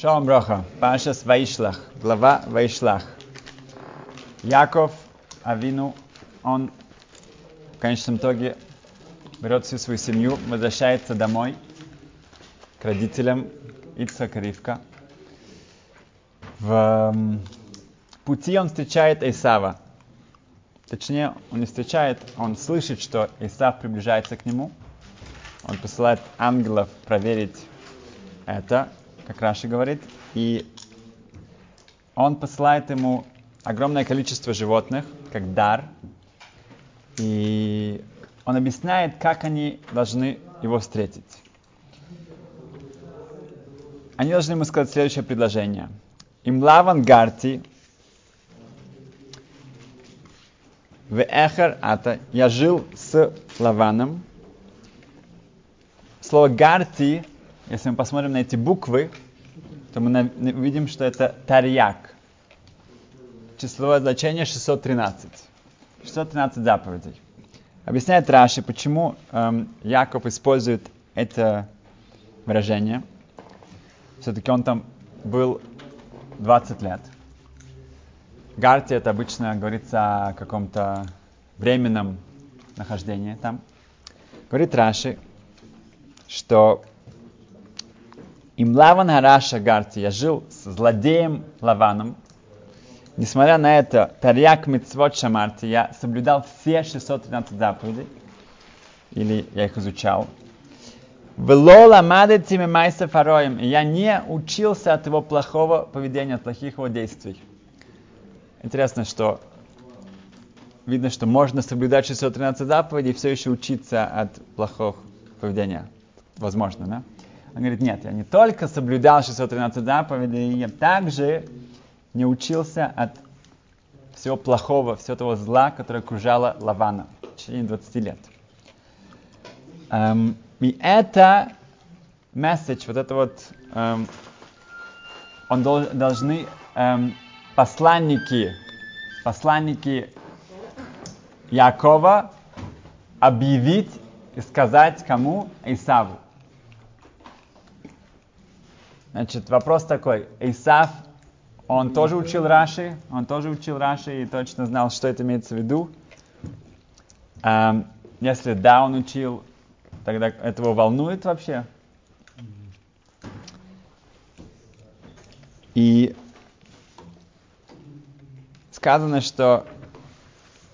Шалом Броха, Пашас Ваишлах, глава Ваишлах. Яков Авину, он в конечном итоге берет всю свою семью, возвращается домой к родителям Ицхака Ривка. В пути он встречает Исава. Точнее, он не встречает, он слышит, что Исав приближается к нему. Он посылает ангелов проверить это как Раши говорит, и он посылает ему огромное количество животных, как дар, и он объясняет, как они должны его встретить. Они должны ему сказать следующее предложение. Им лаван гарти в эхар ата. Я жил с Лаваном. Слово гарти если мы посмотрим на эти буквы, то мы увидим, что это тарьяк. Числовое значение 613. 613 заповедей. Объясняет Раши, почему эм, Яков использует это выражение. Все-таки он там был 20 лет. Гарти это обычно говорится о каком-то временном нахождении там. Говорит Раши, что им Лаван Хараша Гарти, я жил с злодеем Лаваном. Несмотря на это, Тарьяк Мицвот Шамарти, я соблюдал все 613 заповедей. Или я их изучал. Велола мадетими майса фароем. Я не учился от его плохого поведения, от плохих его действий. Интересно, что видно, что можно соблюдать 613 заповедей и все еще учиться от плохого поведения. Возможно, да? Он говорит, нет, я не только соблюдал 613 заповедей, я также не учился от всего плохого, всего того зла, которое окружало Лавана в течение 20 лет. Um, и это месседж, вот это вот, um, он дол, должны um, посланники, посланники Якова объявить и сказать кому? Исаву. Значит, вопрос такой. Исаф, он тоже учил Раши, он тоже учил Раши и точно знал, что это имеется в виду. А, если да, он учил, тогда это его волнует вообще. И сказано, что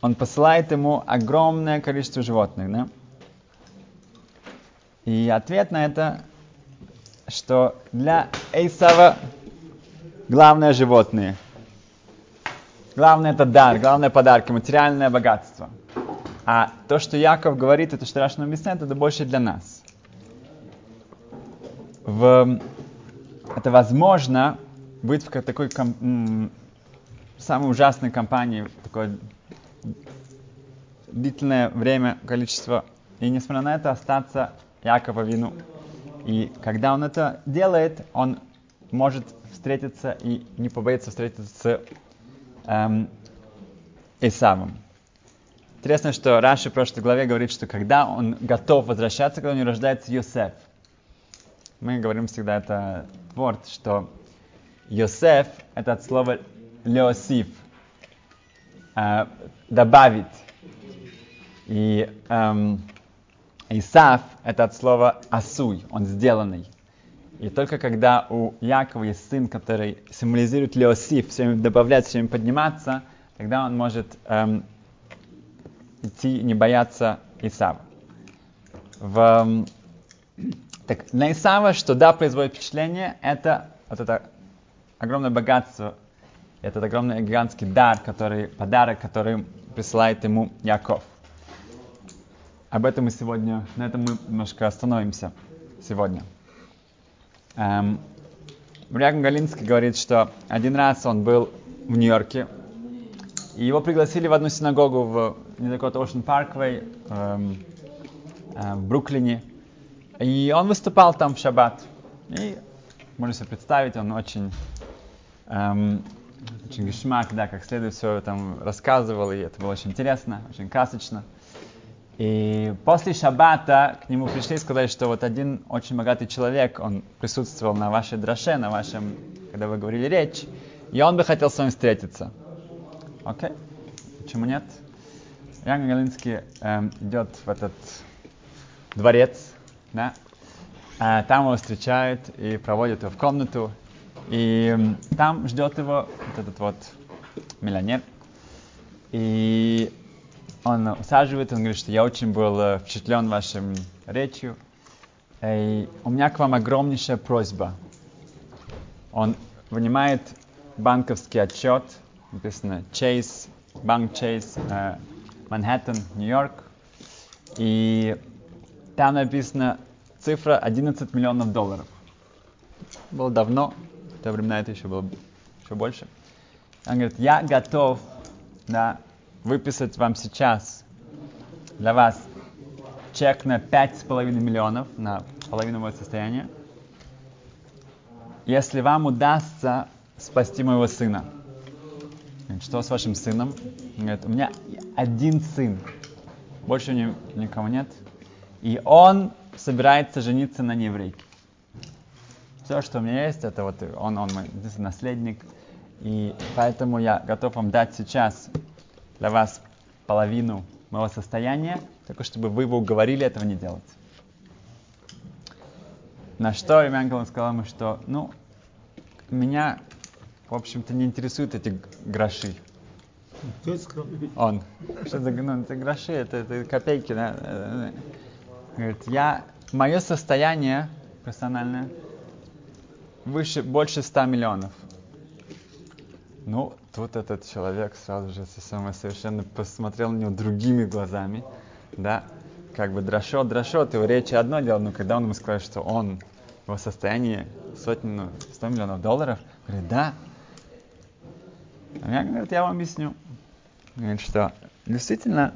он посылает ему огромное количество животных, да? И ответ на это что для Эйсава главное животные. Главное это дар, главное подарки, материальное богатство. А то, что Яков говорит, это что Рашна объясняет, это больше для нас. В... Это возможно быть в такой ком... самой ужасной компании, такое длительное время, количество, и несмотря на это остаться Якова вину и когда он это делает, он может встретиться и не побоится встретиться с эм, Исавом. Интересно, что Раши в прошлой главе говорит, что когда он готов возвращаться, когда у него рождается Йосеф. Мы говорим всегда это ворд, что Йосеф это от слова леосиф, э, добавить. И эм, Исаф – это от слова асуй, он сделанный. И только когда у Якова есть сын, который символизирует Леосиф, все время добавлять, все время подниматься, тогда он может эм, идти, не бояться Исава. В, эм, так, на Исава, что да, производит впечатление, это вот это огромное богатство, этот огромный гигантский дар, который, подарок, который присылает ему Яков. Об этом мы сегодня, на этом мы немножко остановимся сегодня. Эм, Ряган Галинский говорит, что один раз он был в Нью-Йорке, и его пригласили в одну синагогу в недалеко от Ocean Parkway, эм, э, в Бруклине, и он выступал там в шаббат. И можно себе представить, он очень, эм, очень гешмак, да, как следует все там рассказывал, и это было очень интересно, очень красочно. И после шаббата к нему пришли и сказали, что вот один очень богатый человек, он присутствовал на вашей драше, на вашем, когда вы говорили речь, и он бы хотел с вами встретиться. Окей? Почему нет? Ян Галинский эм, идет в этот дворец, да, а там его встречают и проводят его в комнату, и эм, там ждет его вот этот вот миллионер, и он усаживает, он говорит, что я очень был э, впечатлен вашим речью. И у меня к вам огромнейшая просьба. Он вынимает банковский отчет, написано Chase, банк Chase, Манхэттен, Нью-Йорк. И там написано цифра 11 миллионов долларов. Было давно, в то времена это еще было еще больше. Он говорит, я готов да, выписать вам сейчас для вас чек на 5,5 миллионов, на половину моего состояния, если вам удастся спасти моего сына. Что с вашим сыном? Говорит, у меня один сын, больше у него никого нет. И он собирается жениться на нееврейке. Все, что у меня есть, это вот он, он мой наследник. И поэтому я готов вам дать сейчас для вас половину моего состояния, только чтобы вы его уговорили этого не делать. На что Ремянков сказал ему, что, ну, меня, в общем-то, не интересуют эти гроши. Он. Что это, ну, это гроши, это, это копейки, да? Говорит, я, мое состояние персональное выше, больше 100 миллионов. Ну, тут этот человек сразу же совершенно посмотрел на него другими глазами, да, как бы дрошот, дрошот, его речи одно дело, но когда он ему сказал, что он в состоянии сотни, ну, 100 миллионов долларов, говорит, да. А я, говорит, я вам объясню. Говорит, что действительно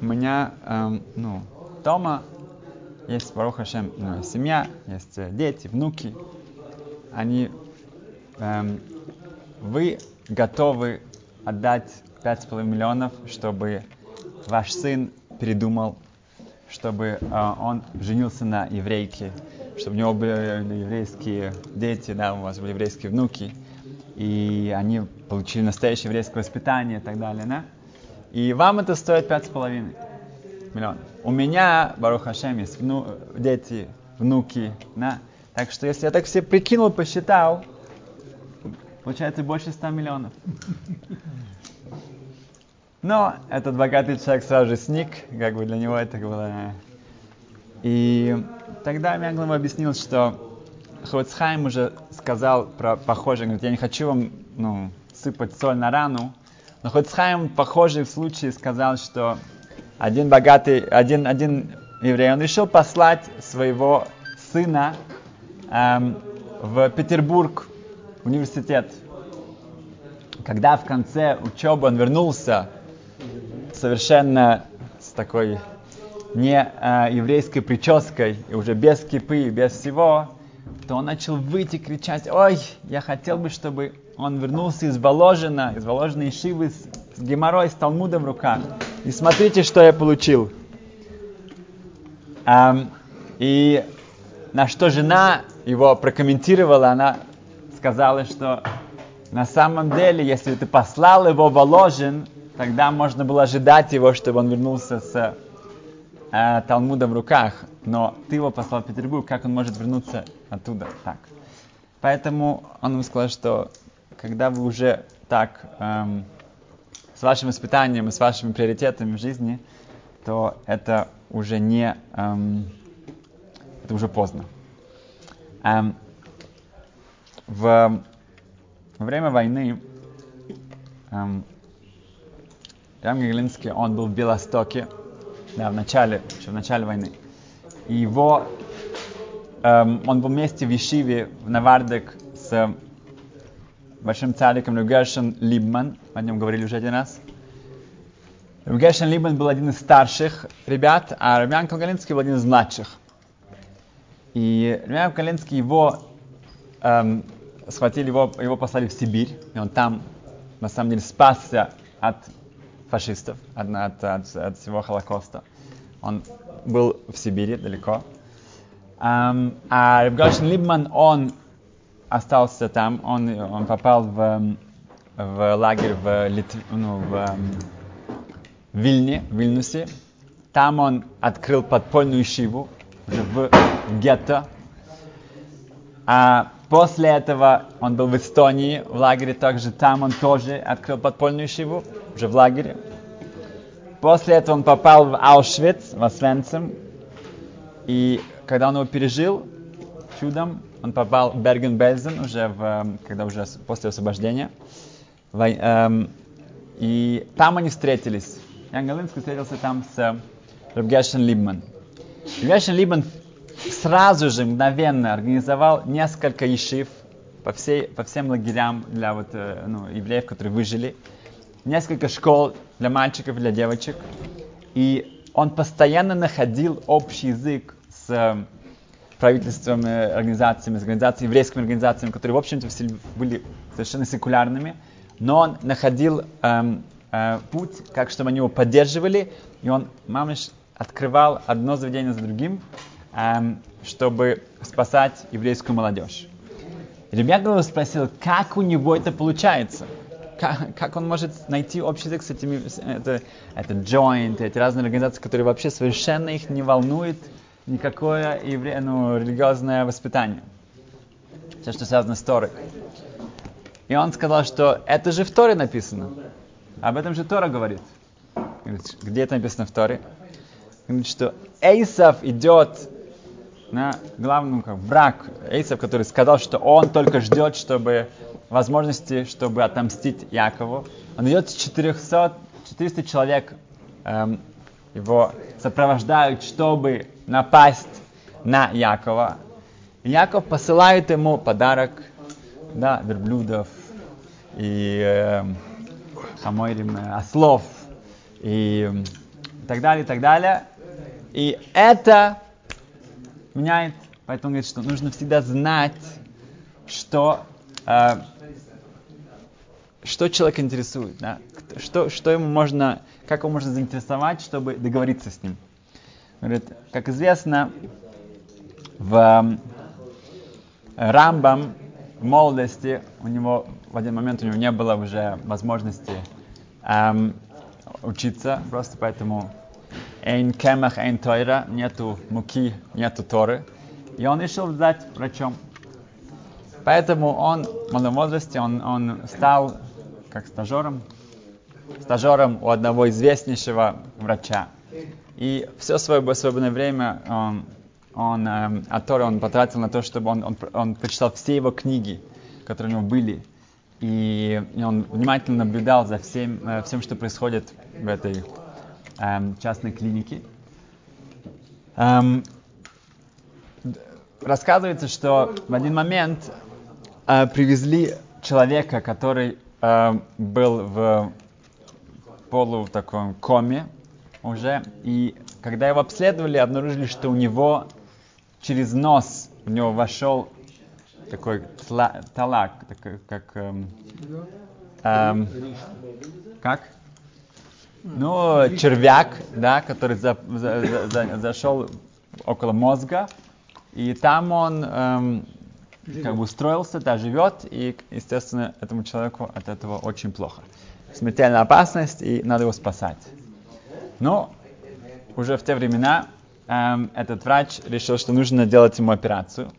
у меня, эм, ну, дома есть, Барух Хашем, ну, семья, есть э, дети, внуки. Они, эм, вы готовы отдать 5,5 миллионов, чтобы ваш сын передумал, чтобы э, он женился на еврейке, чтобы у него были еврейские дети, да, у вас были еврейские внуки, и они получили настоящее еврейское воспитание и так далее, да? И вам это стоит 5,5 миллионов. У меня, Барух Хашем, есть вну, дети, внуки, да? Так что если я так все прикинул, посчитал, Получается больше 100 миллионов. Но этот богатый человек сразу же сник, как бы для него это было... И тогда Мяглам объяснил, что Хоцхайм уже сказал про похожее, говорит, я не хочу вам ну, сыпать соль на рану, но Хоцхайм похожий в случае сказал, что один богатый, один, один еврей, он решил послать своего сына эм, в Петербург, университет. Когда в конце учебы он вернулся совершенно с такой не э, еврейской прической, и уже без кипы, без всего, то он начал выйти, кричать, ой, я хотел бы, чтобы он вернулся из Воложина, из Воложиной Шивы с, с геморрой, с Талмудом в руках. И смотрите, что я получил. Um, и на что жена его прокомментировала, она сказала, что на самом деле, если ты послал его Воложин, тогда можно было ожидать его, чтобы он вернулся с э, Талмудом в руках. Но ты его послал в Петербург, как он может вернуться оттуда? Так. Поэтому он ему сказал, что когда вы уже так эм, с вашим воспитанием и с вашими приоритетами в жизни, то это уже не эм, это уже поздно. Эм, в, время войны эм, Рам Геглинский, он был в Белостоке, да, в начале, еще в начале войны. И его, эм, он был вместе в Ешиве, в Навардек, с большим цариком Люгершен Либман, о нем говорили уже один раз. Люгершен Либман был один из старших ребят, а Рубян Калгалинский был один из младших. И Рубян Калгалинский его эм, схватили его, его послали в Сибирь, и он там, на самом деле, спасся от фашистов, от, от, от, от всего Холокоста. он был в Сибири далеко. Um, а Рабгашин Либман, он остался там, он, он попал в, в лагерь в, Литв, ну, в Вильне, в Вильнюсе. Там он открыл подпольную шиву, в гетто. А после этого он был в Эстонии, в лагере также. Там он тоже открыл подпольную шиву, уже в лагере. После этого он попал в Аушвиц, в Освенцим. И когда он его пережил, чудом, он попал в Берген-Бельзен, уже в, эм, когда уже после освобождения. Эм, и там они встретились. Ян Галинский встретился там с Рабгешен Либман. Рабгешен Либман сразу же, мгновенно организовал несколько ешив по, всей, по всем лагерям для вот, э, ну, евреев, которые выжили. Несколько школ для мальчиков, для девочек. И он постоянно находил общий язык с правительствами, организациями, с организациями, еврейскими организациями, которые, в общем-то, были совершенно секулярными, но он находил эм, э, путь, как чтобы они его поддерживали, и он, мамыш, открывал одно заведение за другим, чтобы спасать еврейскую молодежь. Ребята спросил, как у него это получается? Как, как он может найти общий язык с этими, это, это joint, эти разные организации, которые вообще совершенно их не волнуют, никакое евре... ну, религиозное воспитание. Все, что связано с Торой. И он сказал, что это же в Торе написано. Об этом же Тора говорит. Говорит, где это написано в Торе? Говорит, что Эйсов идет на главный как, брак. Эйсов, который сказал, что он только ждет, чтобы возможности, чтобы отомстить Якову. Он идет с 400, 400 человек эм, его сопровождают, чтобы напасть на Якова. И Яков посылает ему подарок, да, верблюдов и э, хамойрим, ослов и, и так далее, так далее. И это меняет, поэтому говорит, что нужно всегда знать, что, э, что человек интересует, да? что, что ему можно, как его можно заинтересовать, чтобы договориться с ним. Говорит, как известно, в Рамбам в молодости у него в один момент у него не было уже возможности эм, учиться, просто поэтому эйн кемах, эйн тойра, нету муки, нету торы. И он решил стать врачом. Поэтому он в молодом возрасте он, он стал как стажером, стажером у одного известнейшего врача. И все свое свободное время он, он, эм, от Торы он потратил на то, чтобы он, он, он прочитал все его книги, которые у него были. И, и он внимательно наблюдал за всем, э, всем, что происходит в этой частной клинике. Эм, рассказывается, что в один момент э, привезли человека, который э, был в полу в таком коме, уже. И когда его обследовали, обнаружили, что у него через нос в него вошел такой тла, талак, такой, как... Эм, эм, как? Ну, червяк, да, который за, за, за, зашел около мозга, и там он эм, как бы устроился, да, живет, и, естественно, этому человеку от этого очень плохо. Смертельная опасность, и надо его спасать. Но уже в те времена эм, этот врач решил, что нужно делать ему операцию.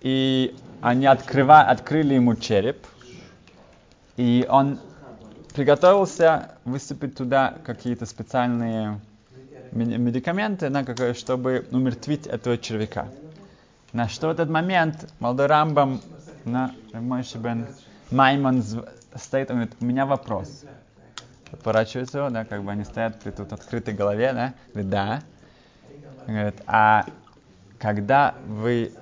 И они открыва, открыли ему череп. И он приготовился высыпать туда какие-то специальные медикаменты, на, чтобы умертвить этого червяка. На что в этот момент молодой Рамбам, на мой Бен Маймон стоит, он говорит, у меня вопрос поворачивается его, да, как бы они стоят при тут открытой голове, да, говорит, да. Говорит, а когда вы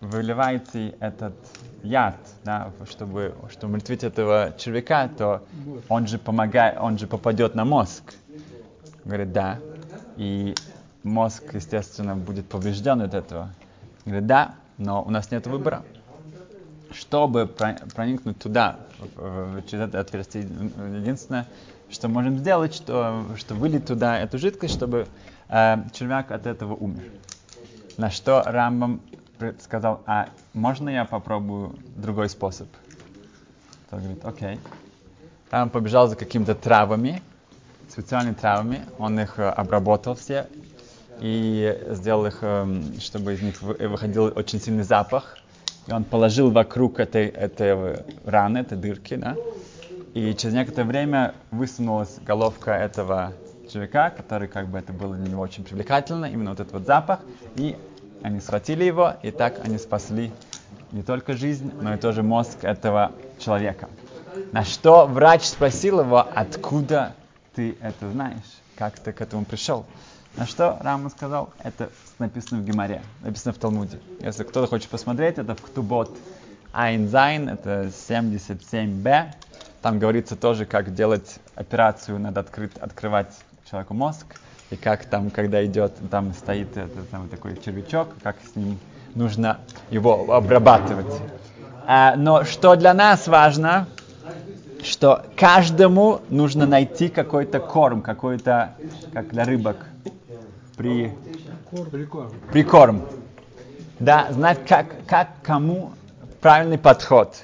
выливаете этот яд, да, чтобы, чтобы умертвить этого червяка, то он же помогает, он же попадет на мозг. Говорит, да. И мозг, естественно, будет поврежден от этого. Говорит, да, но у нас нет выбора. Чтобы проникнуть туда, через это отверстие, единственное, что можем сделать, что, что вылить туда эту жидкость, чтобы э, червяк от этого умер. На что Рамбам сказал, а можно я попробую другой способ? Тот говорит, окей. Там побежал за какими-то травами, специальными травами, он их э, обработал все и сделал их, эм, чтобы из них выходил очень сильный запах. И он положил вокруг этой, этой раны, этой дырки, да, и через некоторое время высунулась головка этого человека, который как бы это было для него очень привлекательно, именно вот этот вот запах, и они схватили его, и так они спасли не только жизнь, но и тоже мозг этого человека. На что врач спросил его, откуда ты это знаешь, как ты к этому пришел. На что Рама сказал, это написано в Гемаре, написано в Талмуде. Если кто-то хочет посмотреть, это в Ктубот עין זין, это 77b. Там говорится тоже, как делать операцию, надо открыть, открывать человеку мозг, и как там, когда идет, там стоит этот, там, такой червячок, как с ним нужно его обрабатывать. А, но что для нас важно, что каждому нужно найти какой-то корм, какой-то, как для рыбок, при... Прикорм. Прикорм. Да, знать, как, как кому правильный подход.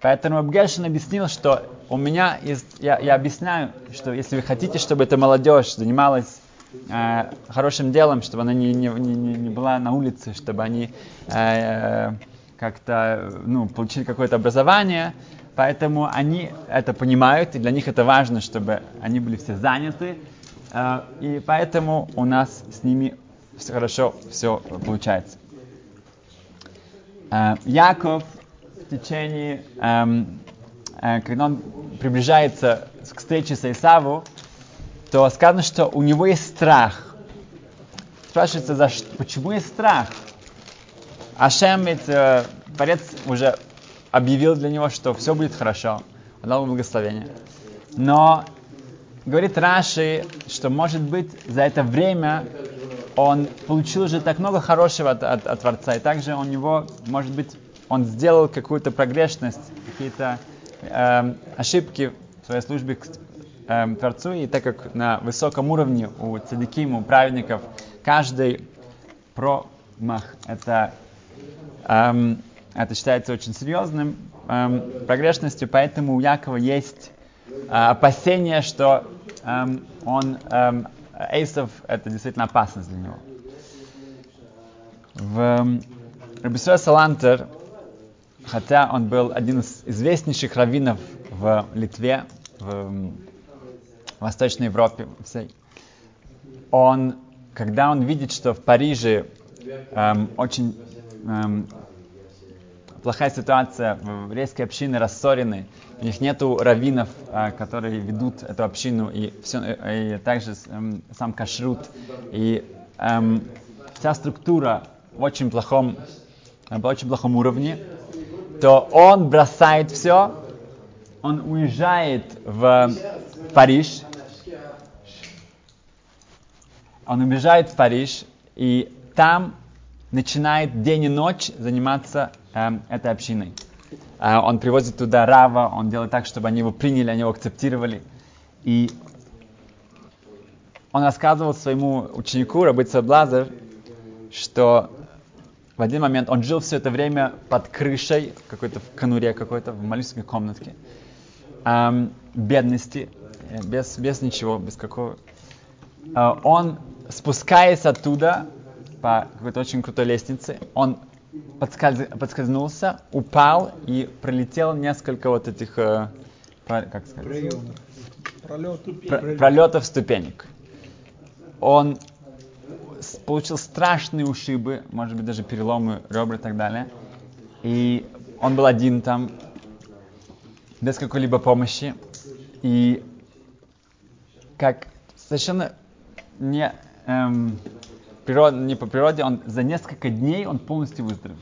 Поэтому Абгельшин объяснил, что у меня есть, я, я объясняю, что если вы хотите, чтобы эта молодежь занималась э, хорошим делом, чтобы она не, не, не, не была на улице, чтобы они э, как-то ну, получили какое-то образование, поэтому они это понимают, и для них это важно, чтобы они были все заняты, э, и поэтому у нас с ними все хорошо все получается. Э, Яков в течение, эм, э, когда он приближается к встрече с Исаву, то сказано, что у него есть страх. Спрашивается, за что, почему есть страх? Ашем ведь э, Творец уже объявил для него, что все будет хорошо, он дал ему благословение. Но говорит Раши, что может быть за это время он получил уже так много хорошего от, от, от Творца, и также у него, может быть, он сделал какую-то прогрешность, какие-то э, ошибки в своей службе к, э, Творцу, и так как на высоком уровне у цадиким, у праведников, каждый промах это, эм, это считается очень серьезным эм, прогрешностью, поэтому у Якова есть э, опасение, что эм, он эм, Эйсов это действительно опасность для него. В Рабисуа Салантер, хотя он был один из известнейших раввинов в Литве, в Восточной Европе всей. Он, когда он видит, что в Париже эм, очень эм, плохая ситуация, еврейские общины рассорены, у них нету раввинов, э, которые ведут эту общину, и, все, и также эм, сам кашрут, и эм, вся структура в очень плохом, в очень плохом уровне, то он бросает все, он уезжает в Париж, он уезжает в Париж, и там начинает день и ночь заниматься э, этой общиной. Э, он привозит туда Рава, он делает так, чтобы они его приняли, они его акцептировали. И он рассказывал своему ученику, Рабыца Блазер, что в один момент он жил все это время под крышей, какой-то в конуре какой-то, в маленькой комнатке, эм, бедности, э, без, без ничего, без какого. Э, он спускаясь оттуда по какой-то очень крутой лестнице, он подскольз... подскользнулся, упал и пролетел несколько вот этих, э, как сказать, пролетов ступенек. Он получил страшные ушибы, может быть даже переломы ребра и так далее. И он был один там, без какой-либо помощи. И как совершенно не, эм, природ, не по природе, он за несколько дней он полностью выздоровел.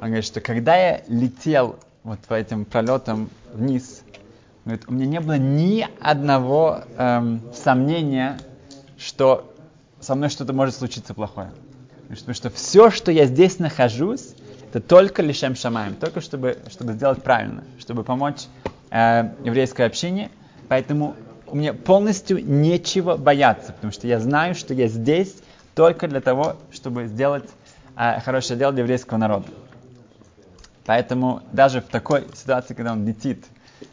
Он говорит, что когда я летел вот по этим пролетам вниз, говорит, у меня не было ни одного эм, сомнения, что со мной что-то может случиться плохое. Потому что все, что я здесь нахожусь, это только лишем шамаем, только чтобы, чтобы сделать правильно, чтобы помочь э, еврейской общине, Поэтому мне полностью нечего бояться, потому что я знаю, что я здесь только для того, чтобы сделать э, хорошее дело для еврейского народа. Поэтому даже в такой ситуации, когда он летит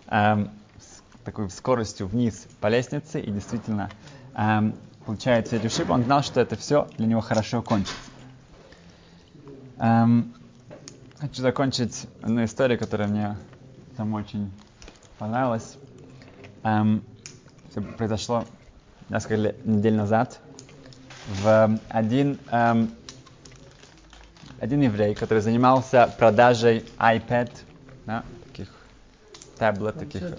эм, с такой скоростью вниз по лестнице и действительно эм, получает все эти ушибы, он знал, что это все для него хорошо кончится. Эм, хочу закончить одну историю, которая мне там очень понравилась. Эм, все произошло несколько недель назад. В один, эм, один еврей, который занимался продажей iPad, да, таких таблет, таких,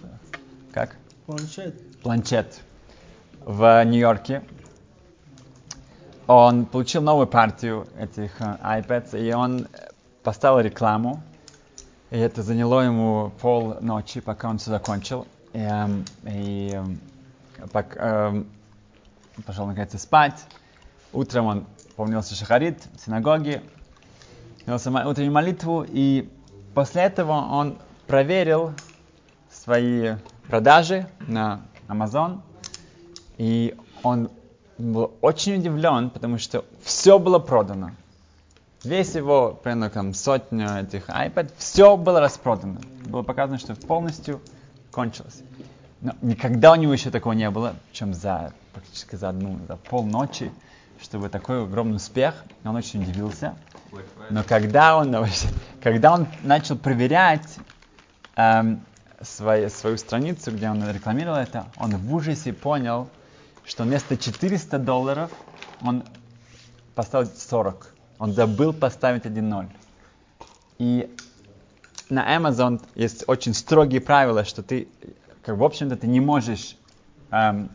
как? Планшет. планшет в Нью-Йорке. Он получил новую партию этих э, iPads, и он поставил рекламу. И это заняло ему полночи, пока он все закончил. И, эм, и пок- эм, пошел, наконец, спать. Утром он помнился шахарит в синагоге, молился мо- утреннюю молитву, и после этого он проверил свои продажи на Amazon, и он был очень удивлен, потому что все было продано. Весь его, примерно там сотня этих iPad, все было распродано. Было показано, что полностью кончилось. Но никогда у него еще такого не было, причем за практически за одну, за полночи, чтобы такой огромный успех. Он очень удивился. Но когда он, когда он начал проверять эм, свою, свою страницу, где он рекламировал это, он в ужасе понял, что вместо 400 долларов он поставил 40. Он забыл поставить 1.0. И на Amazon есть очень строгие правила, что ты, как, в общем-то, ты не можешь эм,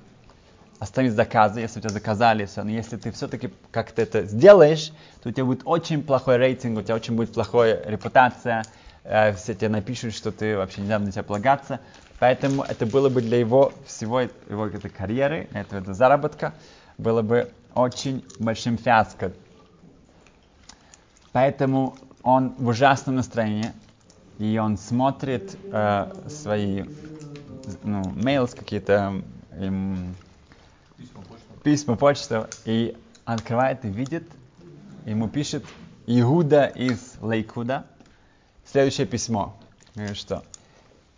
оставить заказы, если у тебя заказали все. Но если ты все-таки как-то это сделаешь, то у тебя будет очень плохой рейтинг, у тебя очень будет плохая репутация, э, все тебе напишут, что ты вообще нельзя на тебя полагаться. Поэтому это было бы для его всего его этой карьеры, этого, этого заработка, было бы очень большим фиаско. Поэтому он в ужасном настроении, и он смотрит э, свои ну, mails какие-то, им, письма, почту, и открывает и видит, ему пишет Иуда из Лейкуда следующее письмо. Говорит, что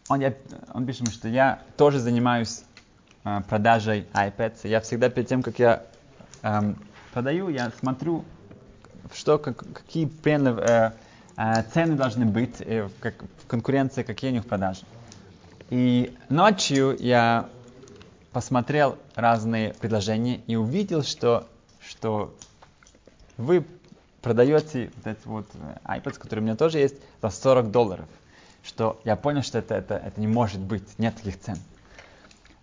он, я, он пишет, что я тоже занимаюсь э, продажей iPads. Я всегда перед тем, как я эм, продаю, я смотрю, что, как, какие примерно, э, э, цены должны быть э, как, в конкуренции, какие у них продажи. И ночью я посмотрел разные предложения и увидел, что, что вы продаете вот этот вот iPad, который у меня тоже есть, за 40 долларов. Что я понял, что это, это, это не может быть, нет таких цен.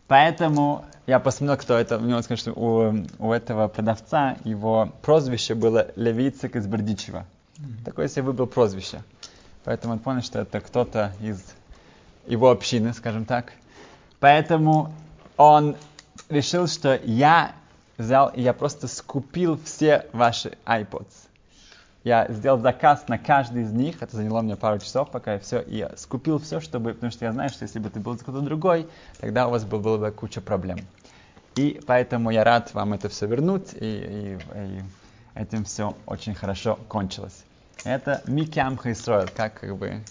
Поэтому я посмотрел, кто это. У него, конечно, у, у этого продавца его прозвище было Левицик из Бердичева. Mm-hmm. Такое себе выбрал прозвище. Поэтому он понял, что это кто-то из его общины, скажем так. Поэтому он решил, что я взял и я просто скупил все ваши iPods. Я сделал заказ на каждый из них, это заняло мне пару часов, пока я все, и я скупил все, чтобы, потому что я знаю, что если бы ты был кто-то другой, тогда у вас был, было бы куча проблем. И поэтому я рад вам это все вернуть, и, и, и этим все очень хорошо кончилось. Это Микямха Исроил, как, как бы,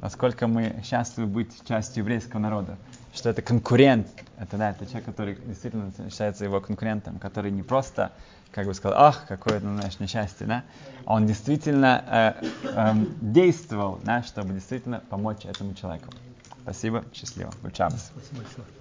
насколько мы счастливы быть частью еврейского народа. Что это конкурент, это, да, это человек, который действительно считается его конкурентом, который не просто, как бы сказал, ах, какое, ну, знаешь, несчастье, да, он действительно э, э, действовал, да, чтобы действительно помочь этому человеку. Спасибо, счастливо. Спасибо большое.